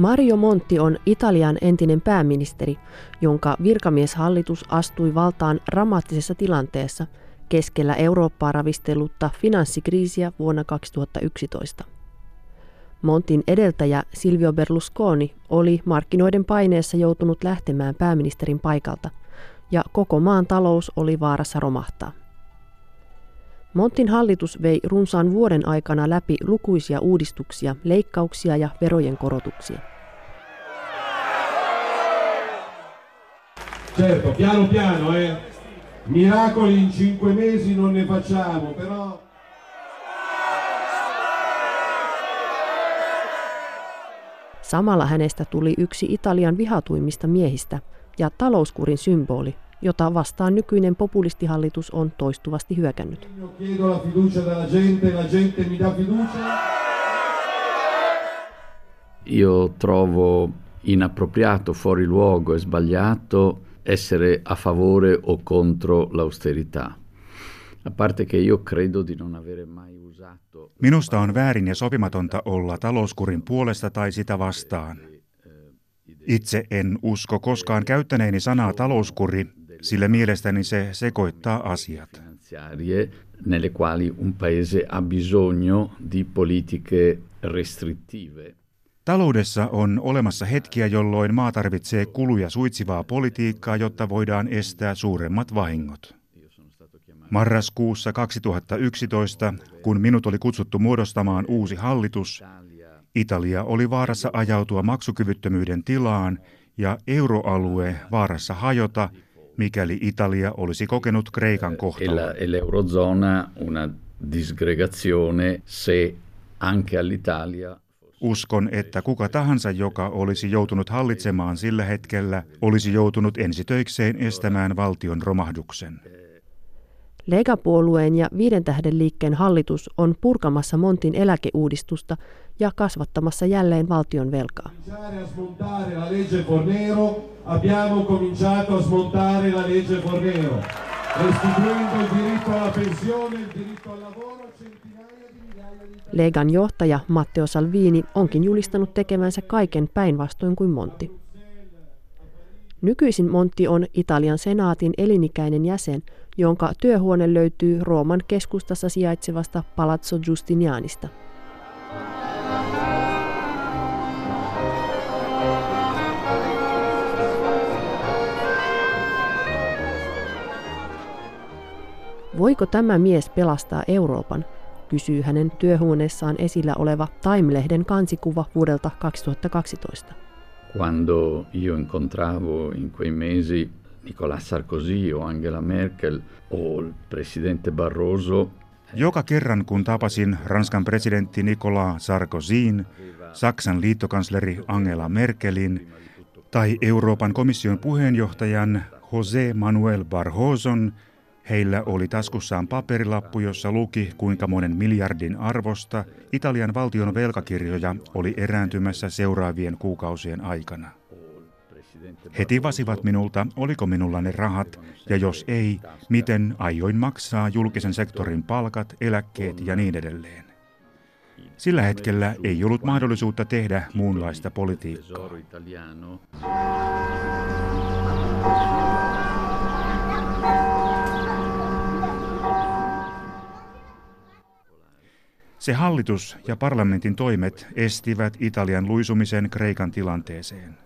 Mario Monti on Italian entinen pääministeri, jonka virkamieshallitus astui valtaan dramaattisessa tilanteessa keskellä Eurooppaa ravistellutta finanssikriisiä vuonna 2011. Montin edeltäjä Silvio Berlusconi oli markkinoiden paineessa joutunut lähtemään pääministerin paikalta, ja koko maan talous oli vaarassa romahtaa. Montin hallitus vei runsaan vuoden aikana läpi lukuisia uudistuksia, leikkauksia ja verojen korotuksia. Certo, piano piano, eh. Miracoli in cinque mesi non ne facciamo, però... Samalla hänestä tuli yksi Italian vihatuimmista miehistä ja talouskurin symboli, jota vastaan nykyinen populistihallitus on toistuvasti hyökännyt. Io trovo inappropriato, fuori luogo e sbagliato essere a favore o contro l'austerità. A parte che io credo di non avere mai usato... Minusta on väärin ja sopimatonta olla talouskurin puolesta tai sitä vastaan. Itse en usko koskaan käyttäneeni sanaa talouskuri, sillä mielestäni se sekoittaa asiat. nelle quali un paese ha bisogno di politiche restrittive. Taloudessa on olemassa hetkiä, jolloin maa tarvitsee kuluja suitsivaa politiikkaa, jotta voidaan estää suuremmat vahingot. Marraskuussa 2011, kun minut oli kutsuttu muodostamaan uusi hallitus, Italia oli vaarassa ajautua maksukyvyttömyyden tilaan ja euroalue vaarassa hajota, mikäli Italia olisi kokenut Kreikan kohtalon. E l'eurozona una disgregazione se anche all'Italia Uskon, että kuka tahansa, joka olisi joutunut hallitsemaan sillä hetkellä, olisi joutunut ensitöikseen estämään valtion romahduksen. Lega-puolueen ja Viiden tähden liikkeen hallitus on purkamassa Montin eläkeuudistusta ja kasvattamassa jälleen valtion velkaa. Legan johtaja Matteo Salvini onkin julistanut tekevänsä kaiken päinvastoin kuin Monti. Nykyisin Montti on Italian senaatin elinikäinen jäsen, jonka työhuone löytyy Rooman keskustassa sijaitsevasta Palazzo Giustinianista. Voiko tämä mies pelastaa Euroopan, kysyy hänen työhuoneessaan esillä oleva Time-lehden kansikuva vuodelta 2012. Quando io incontravo in quei mesi Nicolas Sarkozy o Angela Merkel o il presidente Barroso joka kerran kun tapasin Ranskan presidentti Nicolas Sarkozyn, Saksan liittokansleri Angela Merkelin tai Euroopan komission puheenjohtajan José Manuel Barroson, Heillä oli taskussaan paperilappu, jossa luki, kuinka monen miljardin arvosta Italian valtion velkakirjoja oli erääntymässä seuraavien kuukausien aikana. He tivasivat minulta, oliko minulla ne rahat, ja jos ei, miten aioin maksaa julkisen sektorin palkat, eläkkeet ja niin edelleen. Sillä hetkellä ei ollut mahdollisuutta tehdä muunlaista politiikkaa. Se hallitus ja parlamentin toimet estivät Italian luisumisen Kreikan tilanteeseen.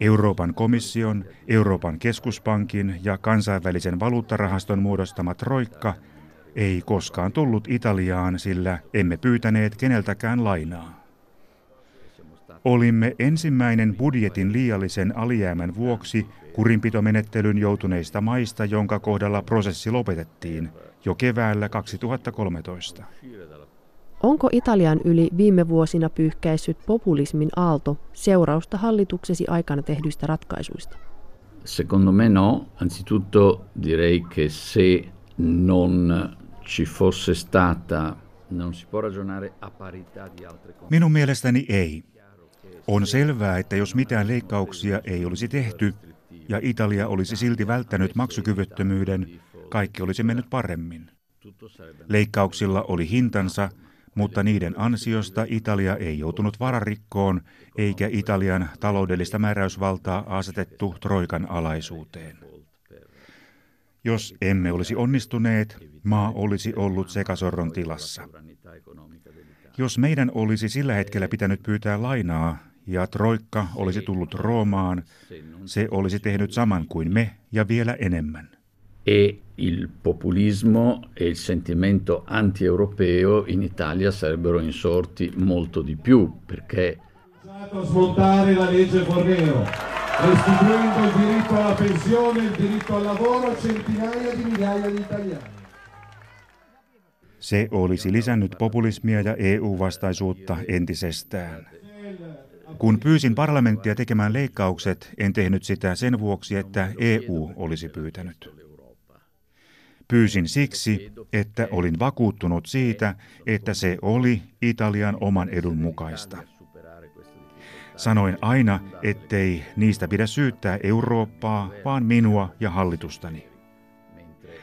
Euroopan komission, Euroopan keskuspankin ja kansainvälisen valuuttarahaston muodostama troikka ei koskaan tullut Italiaan, sillä emme pyytäneet keneltäkään lainaa. Olimme ensimmäinen budjetin liiallisen alijäämän vuoksi kurinpitomenettelyn joutuneista maista, jonka kohdalla prosessi lopetettiin jo keväällä 2013. Onko Italian yli viime vuosina pyyhkäissyt populismin aalto seurausta hallituksesi aikana tehdyistä ratkaisuista? Secondo me no. Anzitutto direi che se non ci fosse stata non si può ragionare a parità di altre Minun mielestäni ei. On selvää, että jos mitään leikkauksia ei olisi tehty, ja Italia olisi silti välttänyt maksukyvyttömyyden, kaikki olisi mennyt paremmin. Leikkauksilla oli hintansa, mutta niiden ansiosta Italia ei joutunut vararikkoon eikä Italian taloudellista määräysvaltaa asetettu Troikan alaisuuteen. Jos emme olisi onnistuneet, maa olisi ollut sekasorron tilassa. Jos meidän olisi sillä hetkellä pitänyt pyytää lainaa ja Troikka olisi tullut Roomaan, se olisi tehnyt saman kuin me ja vielä enemmän. E il populismo e il sentimento anti-europeo in Italia sarebbero insorti molto di più perché smontare la legge Fornero restituendo il diritto alla pensione, il diritto al lavoro a centinaia di migliaia di italiani. Se olisi lisännyt populismia ja EU-vastaisuutta entisestään. Kun pyysin parlamenttia tekemään leikkaukset, en tehnyt sitä sen vuoksi, että EU olisi pyytänyt. Pyysin siksi, että olin vakuuttunut siitä, että se oli Italian oman edun mukaista. Sanoin aina, ettei niistä pidä syyttää Eurooppaa, vaan minua ja hallitustani.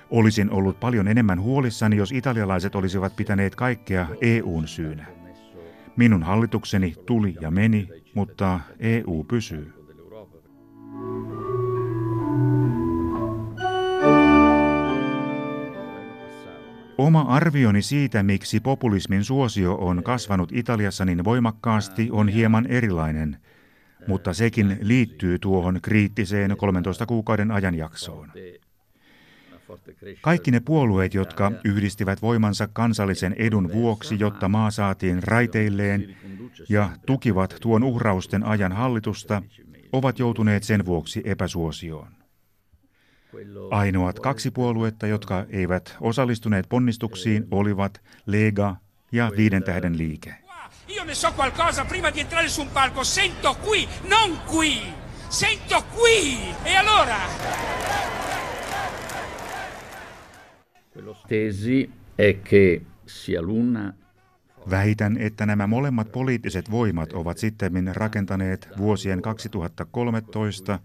Olisin ollut paljon enemmän huolissani, jos italialaiset olisivat pitäneet kaikkea EUn syynä. Minun hallitukseni tuli ja meni, mutta EU pysyy. Oma arvioni siitä, miksi populismin suosio on kasvanut Italiassa niin voimakkaasti, on hieman erilainen, mutta sekin liittyy tuohon kriittiseen 13 kuukauden ajanjaksoon. Kaikki ne puolueet, jotka yhdistivät voimansa kansallisen edun vuoksi, jotta maa saatiin raiteilleen ja tukivat tuon uhrausten ajan hallitusta, ovat joutuneet sen vuoksi epäsuosioon. Ainoat kaksi puoluetta, jotka eivät osallistuneet ponnistuksiin, olivat Lega ja Viiden tähden liike. Io ne so qualcosa prima di entrare su un palco. Sento qui, non qui. Sento qui. E allora? Väitän, että nämä molemmat poliittiset voimat ovat sitten rakentaneet vuosien 2013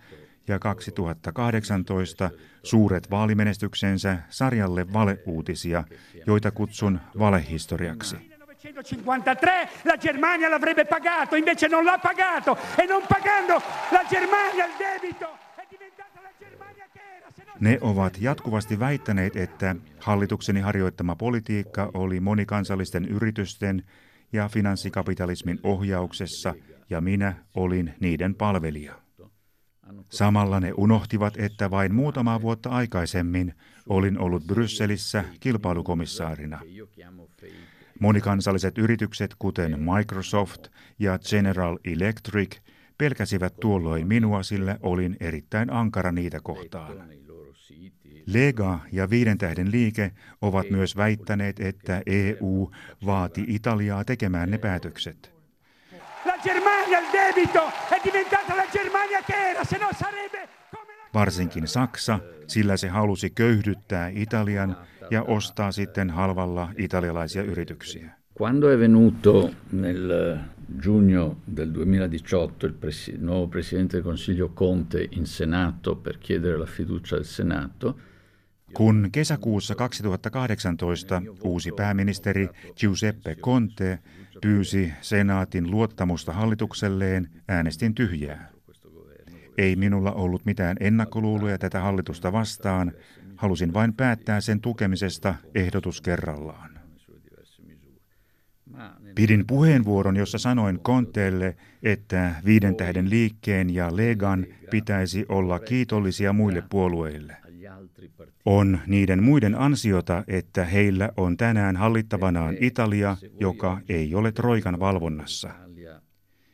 ja 2018 suuret vaalimenestyksensä sarjalle valeuutisia, joita kutsun valehistoriaksi. 1953 la Germania l'avrebbe pagato, invece non l'ha pagato. E non pagando la Germania il debito è diventata la Germania che era. Ne ovat jatkuvasti väittäneet, että hallitukseni harjoittama politiikka oli monikansallisten yritysten ja finanssikapitalismin ohjauksessa ja minä olin niiden palvelija. Samalla ne unohtivat, että vain muutamaa vuotta aikaisemmin olin ollut Brysselissä kilpailukomissaarina. Monikansalliset yritykset, kuten Microsoft ja General Electric, pelkäsivät tuolloin minua, sillä olin erittäin ankara niitä kohtaan. Lega ja Viiden tähden liike ovat myös väittäneet, että EU vaati Italiaa tekemään ne päätökset. No Varsinkin Saksa, sillä se halusi köyhdyttää Italian ja ostaa sitten halvalla italialaisia yrityksiä. Quando è venuto nel giugno del 2018 il presi- nuovo Presidente del Consiglio Conte in Senato per chiedere la fiducia del Senato, kun kesäkuussa 2018 uusi pääministeri Giuseppe Conte pyysi senaatin luottamusta hallitukselleen, äänestin tyhjää. Ei minulla ollut mitään ennakkoluuloja tätä hallitusta vastaan, halusin vain päättää sen tukemisesta ehdotus kerrallaan. Pidin puheenvuoron, jossa sanoin Konteelle, että viiden tähden liikkeen ja Legan pitäisi olla kiitollisia muille puolueille. On niiden muiden ansiota, että heillä on tänään hallittavanaan Italia, joka ei ole Troikan valvonnassa.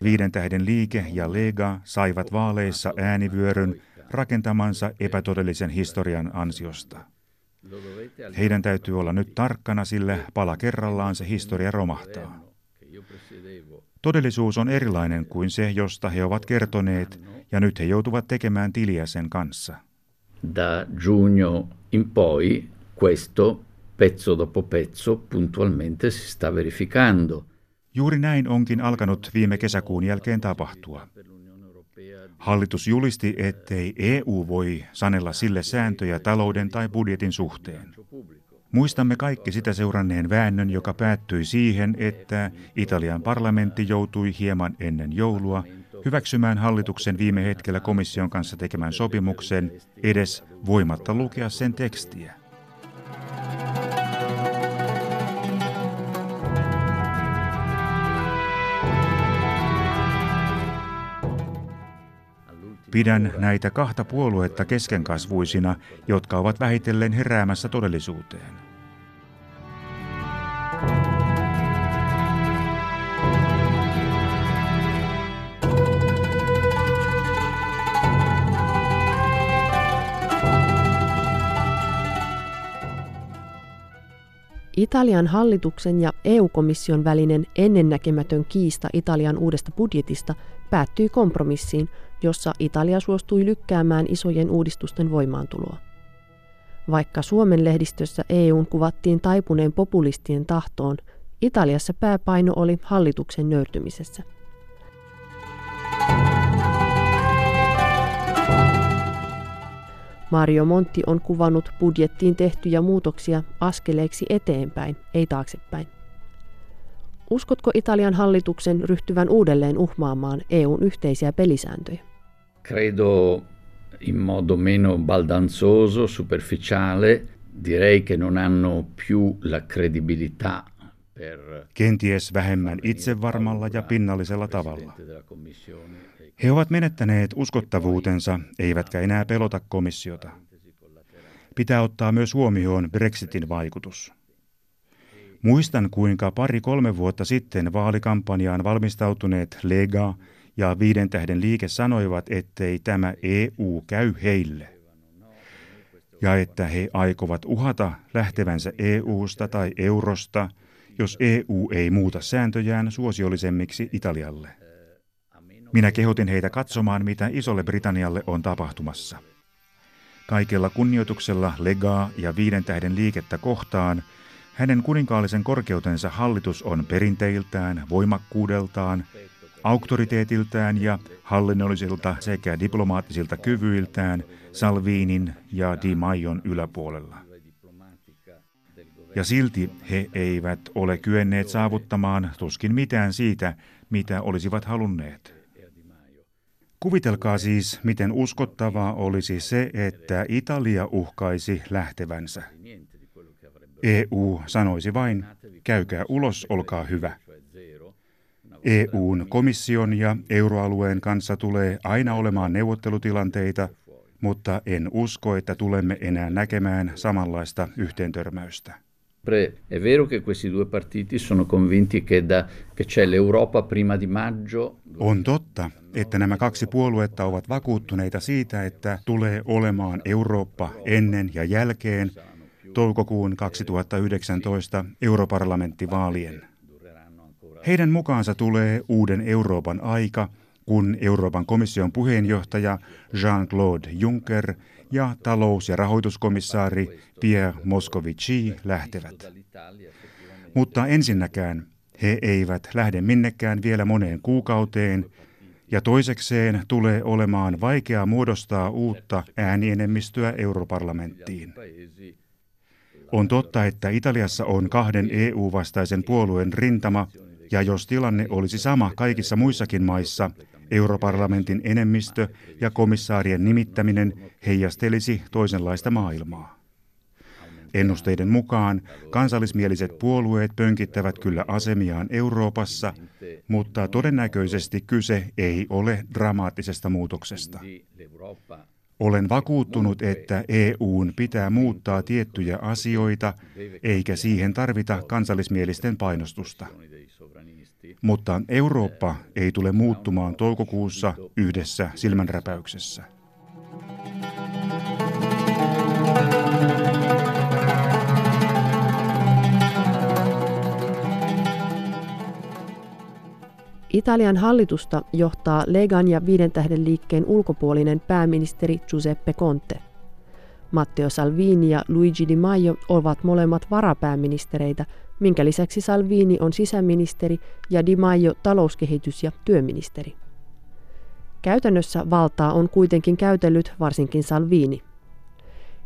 Viiden tähden liike ja Lega saivat vaaleissa äänivyöryn rakentamansa epätodellisen historian ansiosta. Heidän täytyy olla nyt tarkkana, sillä pala kerrallaan se historia romahtaa. Todellisuus on erilainen kuin se, josta he ovat kertoneet, ja nyt he joutuvat tekemään tiliä sen kanssa. Da giugno in poi questo pezzo dopo pezzo puntualmente si sta verificando. Juuri näin onkin alkanut viime kesäkuun jälkeen tapahtua. Hallitus julisti, ettei EU voi sanella sille sääntöjä talouden tai budjetin suhteen. Muistamme kaikki sitä seuranneen väännön, joka päättyi siihen, että Italian parlamentti joutui hieman ennen joulua hyväksymään hallituksen viime hetkellä komission kanssa tekemän sopimuksen edes voimatta lukea sen tekstiä. Pidän näitä kahta puoluetta keskenkasvuisina, jotka ovat vähitellen heräämässä todellisuuteen. Italian hallituksen ja EU-komission välinen ennennäkemätön kiista Italian uudesta budjetista päättyi kompromissiin, jossa Italia suostui lykkäämään isojen uudistusten voimaantuloa. Vaikka Suomen lehdistössä EUn kuvattiin taipuneen populistien tahtoon, Italiassa pääpaino oli hallituksen nöyrtymisessä. Mario Montti on kuvannut budjettiin tehtyjä muutoksia askeleeksi eteenpäin, ei taaksepäin. Uskotko Italian hallituksen ryhtyvän uudelleen uhmaamaan EUn yhteisiä pelisääntöjä? Credo in modo meno baldanzoso, superficiale, direi che non hanno più la credibilità Kenties vähemmän itsevarmalla ja pinnallisella tavalla. He ovat menettäneet uskottavuutensa, eivätkä enää pelota komissiota. Pitää ottaa myös huomioon Brexitin vaikutus. Muistan, kuinka pari-kolme vuotta sitten vaalikampanjaan valmistautuneet Lega ja Viiden tähden liike sanoivat, ettei tämä EU käy heille. Ja että he aikovat uhata lähtevänsä EUsta tai eurosta, jos EU ei muuta sääntöjään suosiollisemmiksi Italialle. Minä kehotin heitä katsomaan, mitä Isolle Britannialle on tapahtumassa. Kaikella kunnioituksella legaa ja viiden tähden liikettä kohtaan, hänen kuninkaallisen korkeutensa hallitus on perinteiltään, voimakkuudeltaan, auktoriteetiltään ja hallinnollisilta sekä diplomaattisilta kyvyiltään Salviinin ja Di Maion yläpuolella. Ja silti he eivät ole kyenneet saavuttamaan tuskin mitään siitä, mitä olisivat halunneet. Kuvitelkaa siis, miten uskottavaa olisi se, että Italia uhkaisi lähtevänsä. EU sanoisi vain, käykää ulos, olkaa hyvä. EUn komission ja euroalueen kanssa tulee aina olemaan neuvottelutilanteita, mutta en usko, että tulemme enää näkemään samanlaista yhteentörmäystä. È vero che questi due partiti sono convinti che, da, che c'è l'Europa prima di maggio. On totta, että nämä kaksi puoluetta ovat vakuuttuneita siitä, että tulee olemaan Eurooppa ennen ja jälkeen toukokuun 2019 europarlamenttivaalien. Heidän mukaansa tulee uuden Euroopan aika, kun Euroopan komission puheenjohtaja Jean-Claude Juncker – ja talous- ja rahoituskomissaari Pierre Moscovici lähtevät. Mutta ensinnäkään he eivät lähde minnekään vielä moneen kuukauteen, ja toisekseen tulee olemaan vaikea muodostaa uutta äänienemmistöä europarlamenttiin. On totta, että Italiassa on kahden EU-vastaisen puolueen rintama, ja jos tilanne olisi sama kaikissa muissakin maissa, Europarlamentin enemmistö ja komissaarien nimittäminen heijastelisi toisenlaista maailmaa. Ennusteiden mukaan kansallismieliset puolueet pönkittävät kyllä asemiaan Euroopassa, mutta todennäköisesti kyse ei ole dramaattisesta muutoksesta. Olen vakuuttunut, että EUn pitää muuttaa tiettyjä asioita, eikä siihen tarvita kansallismielisten painostusta. Mutta Eurooppa ei tule muuttumaan toukokuussa yhdessä silmänräpäyksessä. Italian hallitusta johtaa Legan ja Viiden tähden liikkeen ulkopuolinen pääministeri Giuseppe Conte. Matteo Salvini ja Luigi Di Maio ovat molemmat varapääministereitä, minkä lisäksi Salvini on sisäministeri ja Di Maio talouskehitys- ja työministeri. Käytännössä valtaa on kuitenkin käytellyt varsinkin Salvini.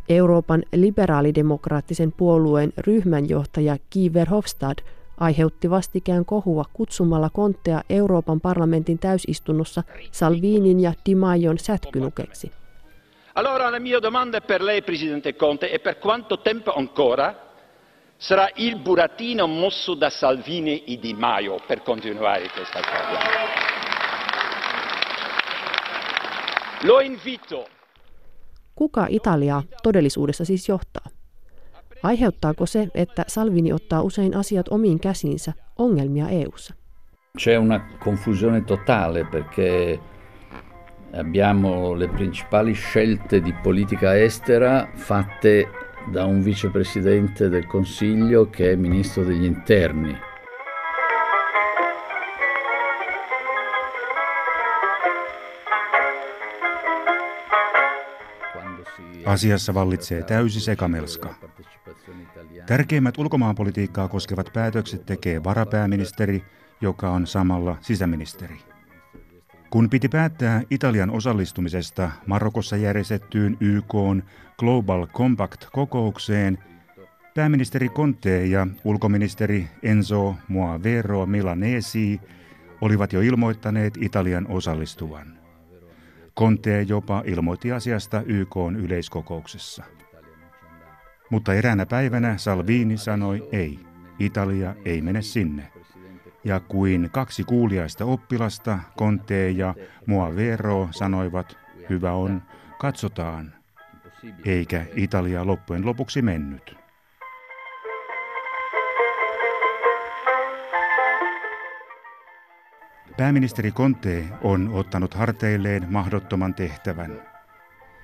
Euroopan liberaalidemokraattisen puolueen ryhmänjohtaja Guy Verhofstadt aiheutti vastikään kohua kutsumalla konttea Euroopan parlamentin täysistunnossa Salvinin ja Di Maion sätkynukeksi. Allora la mia domanda per lei, Presidente Conte, è per quanto tempo ancora sarà il burattino mosso da Salvini e Di Maio per continuare questa cosa? Lo invito. Kuka Italiaa todellisuudessa siis johtaa? Aiheuttaako se, että Salvini ottaa usein asiat omiin käsiinsä, ongelmia EU:ssa? C'è una confusione totale perché abbiamo le principali scelte di politica estera fatte da un vicepresidente del Consiglio che è ministro degli interni. Asiassa vallitsee täysi sekamelska. Tärkeimmät ulkomaanpolitiikkaa koskevat päätökset tekee varapääministeri, joka on samalla sisäministeri. Kun piti päättää Italian osallistumisesta Marokossa järjestettyyn YK Global Compact-kokoukseen, pääministeri Conte ja ulkoministeri Enzo Moavero Milanesi olivat jo ilmoittaneet Italian osallistuvan. Conte jopa ilmoitti asiasta YK yleiskokouksessa. Mutta eräänä päivänä Salvini sanoi ei, Italia ei mene sinne. Ja kuin kaksi kuuliaista oppilasta, Conte ja Moavero sanoivat, hyvä on, katsotaan. Eikä Italia loppujen lopuksi mennyt. Pääministeri Conte on ottanut harteilleen mahdottoman tehtävän.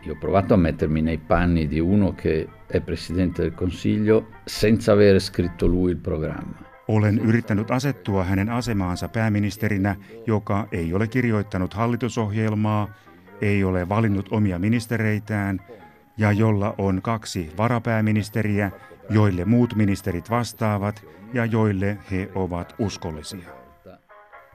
Io ho provato a mettermi nei panni di uno che è presidente del Consiglio senza aver scritto lui il programma. Olen yrittänyt asettua hänen asemaansa pääministerinä, joka ei ole kirjoittanut hallitusohjelmaa, ei ole valinnut omia ministereitään ja jolla on kaksi varapääministeriä, joille muut ministerit vastaavat ja joille he ovat uskollisia.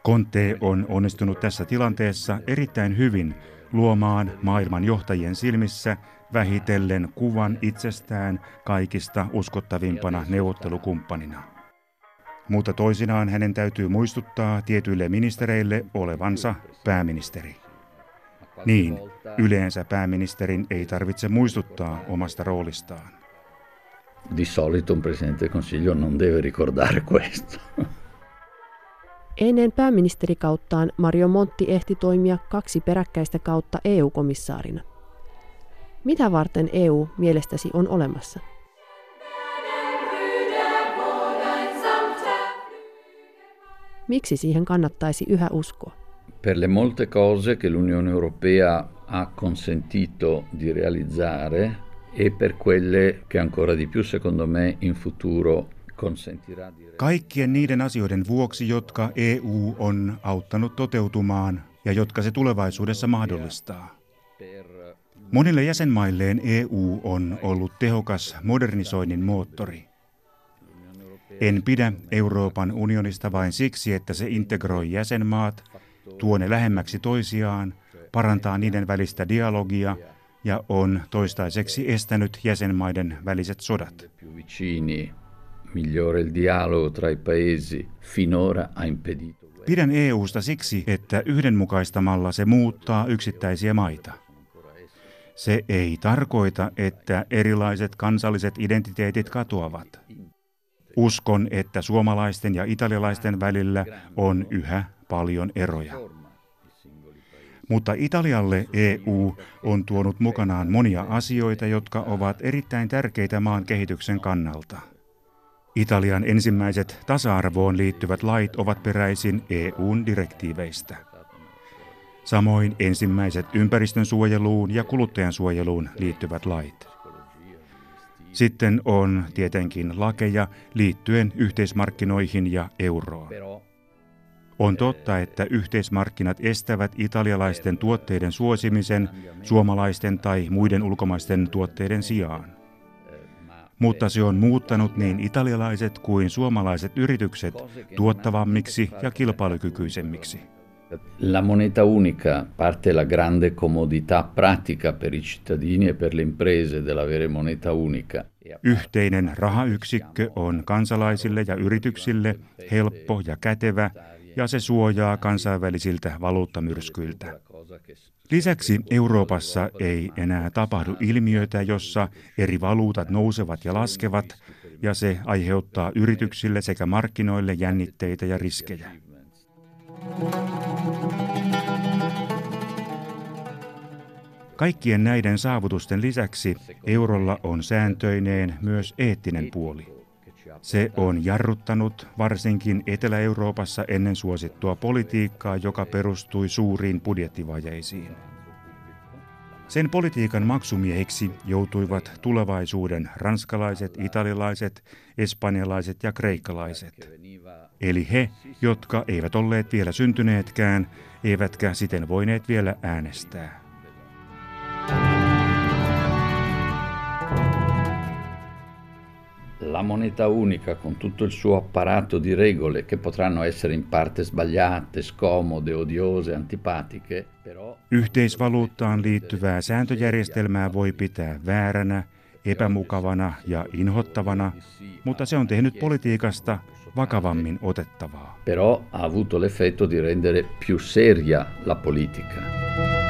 Conte on onnistunut tässä tilanteessa erittäin hyvin luomaan maailman johtajien silmissä vähitellen kuvan itsestään kaikista uskottavimpana neuvottelukumppanina. Mutta toisinaan hänen täytyy muistuttaa tietyille ministereille olevansa pääministeri. Niin, yleensä pääministerin ei tarvitse muistuttaa omasta roolistaan. Di solito un presidente del Consiglio non deve ricordare questo. Ennen pääministerikauttaan Mario Montti ehti toimia kaksi peräkkäistä kautta EU-komissaarina. Mitä varten EU mielestäsi on olemassa? Miksi siihen kannattaisi yhä uskoa? Per le molte cose che l'Unione Europea ha consentito di realizzare e per quelle che ancora di più secondo me in futuro Kaikkien niiden asioiden vuoksi, jotka EU on auttanut toteutumaan ja jotka se tulevaisuudessa mahdollistaa. Monille jäsenmailleen EU on ollut tehokas modernisoinnin moottori. En pidä Euroopan unionista vain siksi, että se integroi jäsenmaat, tuo ne lähemmäksi toisiaan, parantaa niiden välistä dialogia ja on toistaiseksi estänyt jäsenmaiden väliset sodat migliore il dialogo tra i paesi finora ha impedito. Pidän EUsta siksi, että yhdenmukaistamalla se muuttaa yksittäisiä maita. Se ei tarkoita, että erilaiset kansalliset identiteetit katoavat. Uskon, että suomalaisten ja italialaisten välillä on yhä paljon eroja. Mutta Italialle EU on tuonut mukanaan monia asioita, jotka ovat erittäin tärkeitä maan kehityksen kannalta. Italian ensimmäiset tasa-arvoon liittyvät lait ovat peräisin EUn direktiiveistä. Samoin ensimmäiset ympäristön suojeluun ja kuluttajan suojeluun liittyvät lait. Sitten on tietenkin lakeja liittyen yhteismarkkinoihin ja euroon. On totta, että yhteismarkkinat estävät italialaisten tuotteiden suosimisen suomalaisten tai muiden ulkomaisten tuotteiden sijaan mutta se on muuttanut niin italialaiset kuin suomalaiset yritykset tuottavammiksi ja kilpailukykyisemmiksi. La moneta unica, parte la grande comodità pratica per i cittadini e per le imprese dell'avere moneta unica. Yhteinen rahayksikkö on kansalaisille ja yrityksille helppo ja kätevä ja se suojaa kansainvälisiltä valuuttamyrskyiltä. Lisäksi Euroopassa ei enää tapahdu ilmiöitä, jossa eri valuutat nousevat ja laskevat, ja se aiheuttaa yrityksille sekä markkinoille jännitteitä ja riskejä. Kaikkien näiden saavutusten lisäksi eurolla on sääntöineen myös eettinen puoli. Se on jarruttanut varsinkin Etelä-Euroopassa ennen suosittua politiikkaa, joka perustui suuriin budjettivajeisiin. Sen politiikan maksumiehiksi joutuivat tulevaisuuden ranskalaiset, italialaiset, espanjalaiset ja kreikkalaiset. Eli he, jotka eivät olleet vielä syntyneetkään, eivätkä siten voineet vielä äänestää. La moneta unica con tutto il suo apparato di regole che potranno essere in parte sbagliate, scomode, odiose, antipatiche, però... Yhteisvaluuttaan liittyvää sääntöjärjestelmää voi pitää vääränä, epämukavana ja inhottavana, mutta se on tehnyt politiikasta vakavammin otettavaa. Però ha avuto l'effetto di rendere più seria la politica.